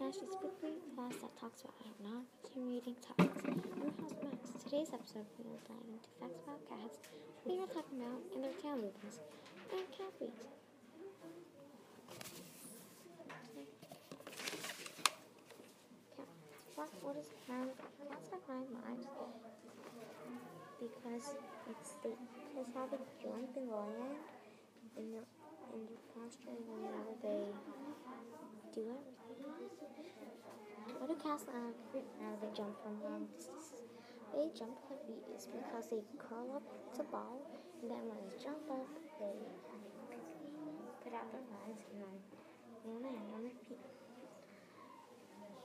about non-intimidating topics. I'm host Max. Today's episode we will dive into facts about cats, they were talking about, and their tail movements, and cat breeds. Cat, what is nine? Cats have nine lives because it's the because how they jump and land in the in the posture whenever they do everything. Do cats uh, they jump from long distances? They jump like bees because they curl up to ball and then when they jump up they put out their legs and then they land on their feet.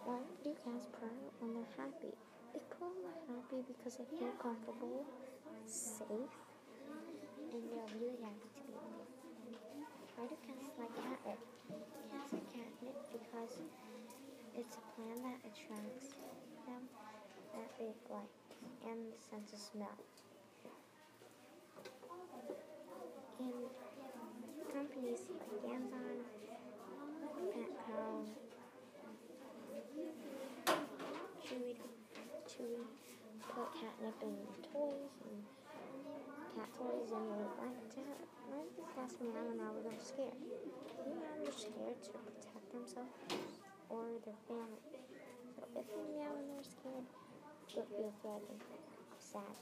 Why do cats purr when they're happy? They purr when they're happy because they feel comfortable, safe, and they're really happy to be with you. Why do cats like catnip? Cats like catnip because it's a plant that attracts them that and the sense of smell. And companies like Amazon, Petco, Chewy, Chewy put catnip in toys and cat toys and like to like the cats meow when I was scared. Meow are scared to protect themselves or their family. So if they meow when they're scared, don't feel threatened or sad.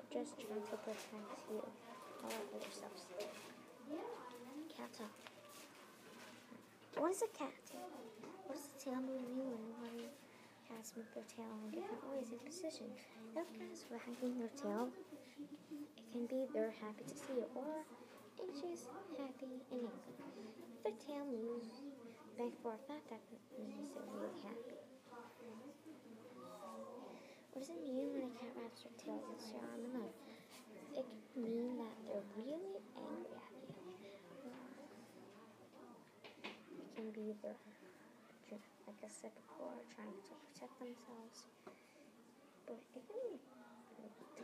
They're just trying to protect you or yourselves. Cat. What is a cat? What does the tail move when do cats move their tail in different ways and positions? If cats wagging their tail, it can be they're happy to see you or just happy and angry. If their tail moves back and forth, that definitely means they're really happy. What does it mean when a cat wraps their tail against your arm and leg? It can mean that they're really angry at you. It can be either like I said before, trying to protect themselves. But it can mean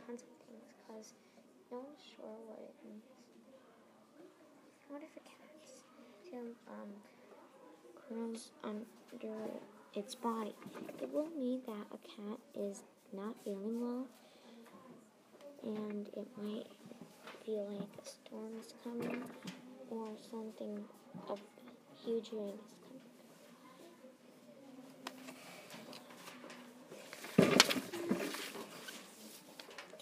tons of things because no one's sure what it means. What if a cat's tail um, curls under its body? It will mean that a cat is not feeling well and it might feel like a storm is coming or something of huge rain is coming.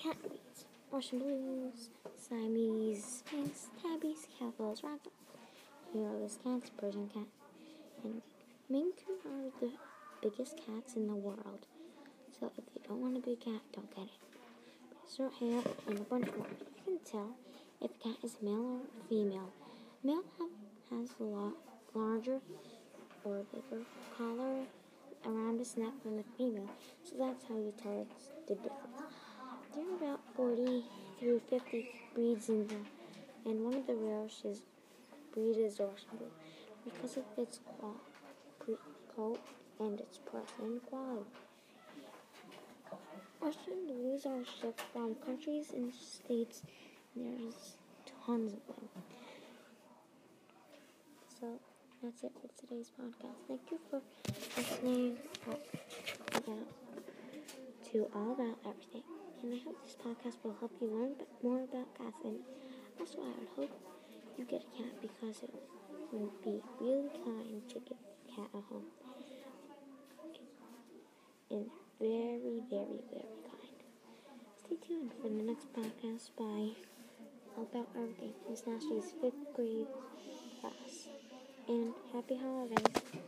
Cat breeds. Russian Blues, Siamese, Sphynx, Tabbies, Cowbells, Ragdoll, Hairless cats, Persian cat, and Maine are the biggest cats in the world. So if you don't want a big cat, don't get it. Short hair and a bunch more. You can tell if a cat is male or female. Male has a lot larger or bigger collar around its neck than the female, so that's how you tell it's the difference. There are about 40 through 50 breeds in there, and one of the rarest is breed is Russian Blue because of its coat and its price and quality. Blues are shipped from countries and states, there's tons of them. So that's it for today's podcast. Thank you for listening to all about everything. And I hope this podcast will help you learn more about cats. And also, I would hope you get a cat because it would be really kind to get a cat a home. And very, very, very. Stay tuned for the next podcast by About Everything, Miss Nasty's fifth grade class. And happy holidays.